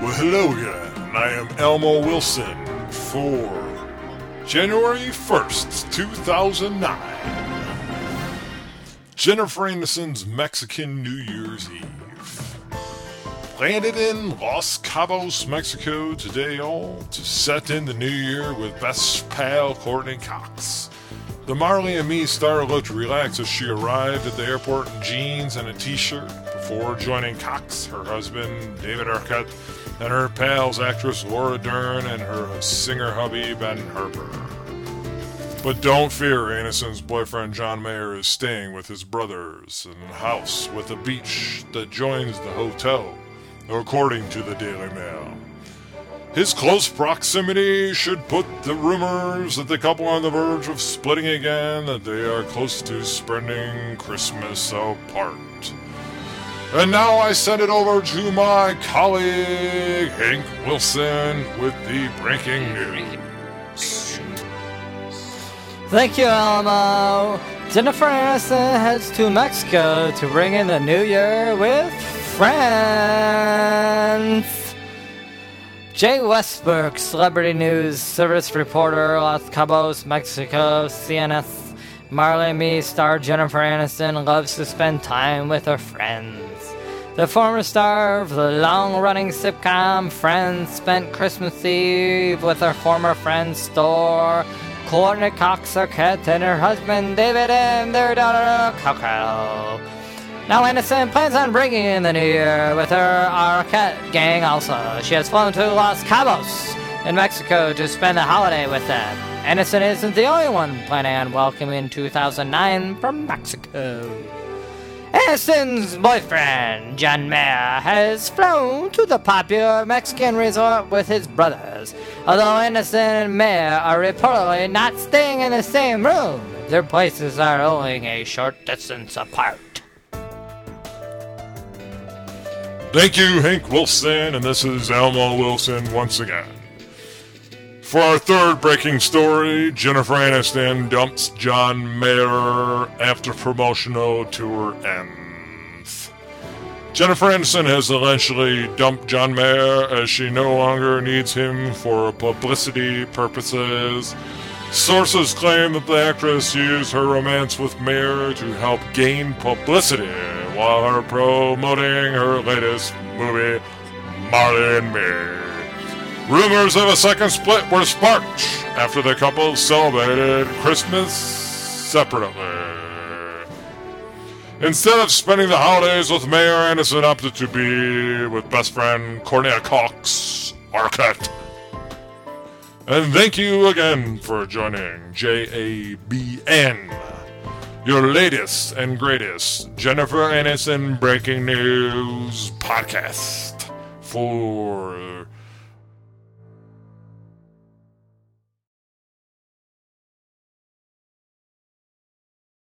Well, hello again. I am Elmo Wilson for January 1st, 2009. Jennifer Aniston's Mexican New Year's Eve. Landed in Los Cabos, Mexico today, all to set in the new year with best pal Courteney Cox. The Marley and Me star looked relaxed as she arrived at the airport in jeans and a t shirt before joining Cox, her husband David Arquette, and her pals actress Laura Dern and her singer hubby Ben Harper. But don't fear, Aniston's boyfriend John Mayer is staying with his brothers in a house with a beach that joins the hotel, according to the Daily Mail. His close proximity should put the rumors that the couple are on the verge of splitting again, that they are close to spending Christmas apart. And now I send it over to my colleague Hank Wilson with the breaking news. Thank you, Elmo. Jennifer Aniston heads to Mexico to bring in the new year with friends. Jay Westbrook, Celebrity News Service reporter, Los Cabos, Mexico, CNS. Marley Me star Jennifer Aniston loves to spend time with her friends. The former star of the long running sitcom Friends spent Christmas Eve with her former friend Store, Courteney Cox Arquette, and her husband David and their daughter Coco. Now Aniston plans on bringing in the new year with her Arquette gang also. She has flown to Los Cabos in Mexico to spend the holiday with them. Aniston isn't the only one planning on welcoming 2009 from Mexico. Aniston's boyfriend, John Mayer, has flown to the popular Mexican resort with his brothers. Although Aniston and Mayer are reportedly not staying in the same room, their places are only a short distance apart. Thank you, Hank Wilson, and this is Elmo Wilson once again. For our third breaking story, Jennifer Aniston dumps John Mayer after promotional tour ends. Jennifer Aniston has allegedly dumped John Mayer as she no longer needs him for publicity purposes. Sources claim that the actress used her romance with Mayer to help gain publicity while her promoting her latest movie, Marley and Me. Rumors of a second split were sparked after the couple celebrated Christmas separately. Instead of spending the holidays with Mayer Aniston opted to be with best friend Courteney Cox Arquette. And thank you again for joining JABN, your latest and greatest Jennifer Aniston breaking news podcast for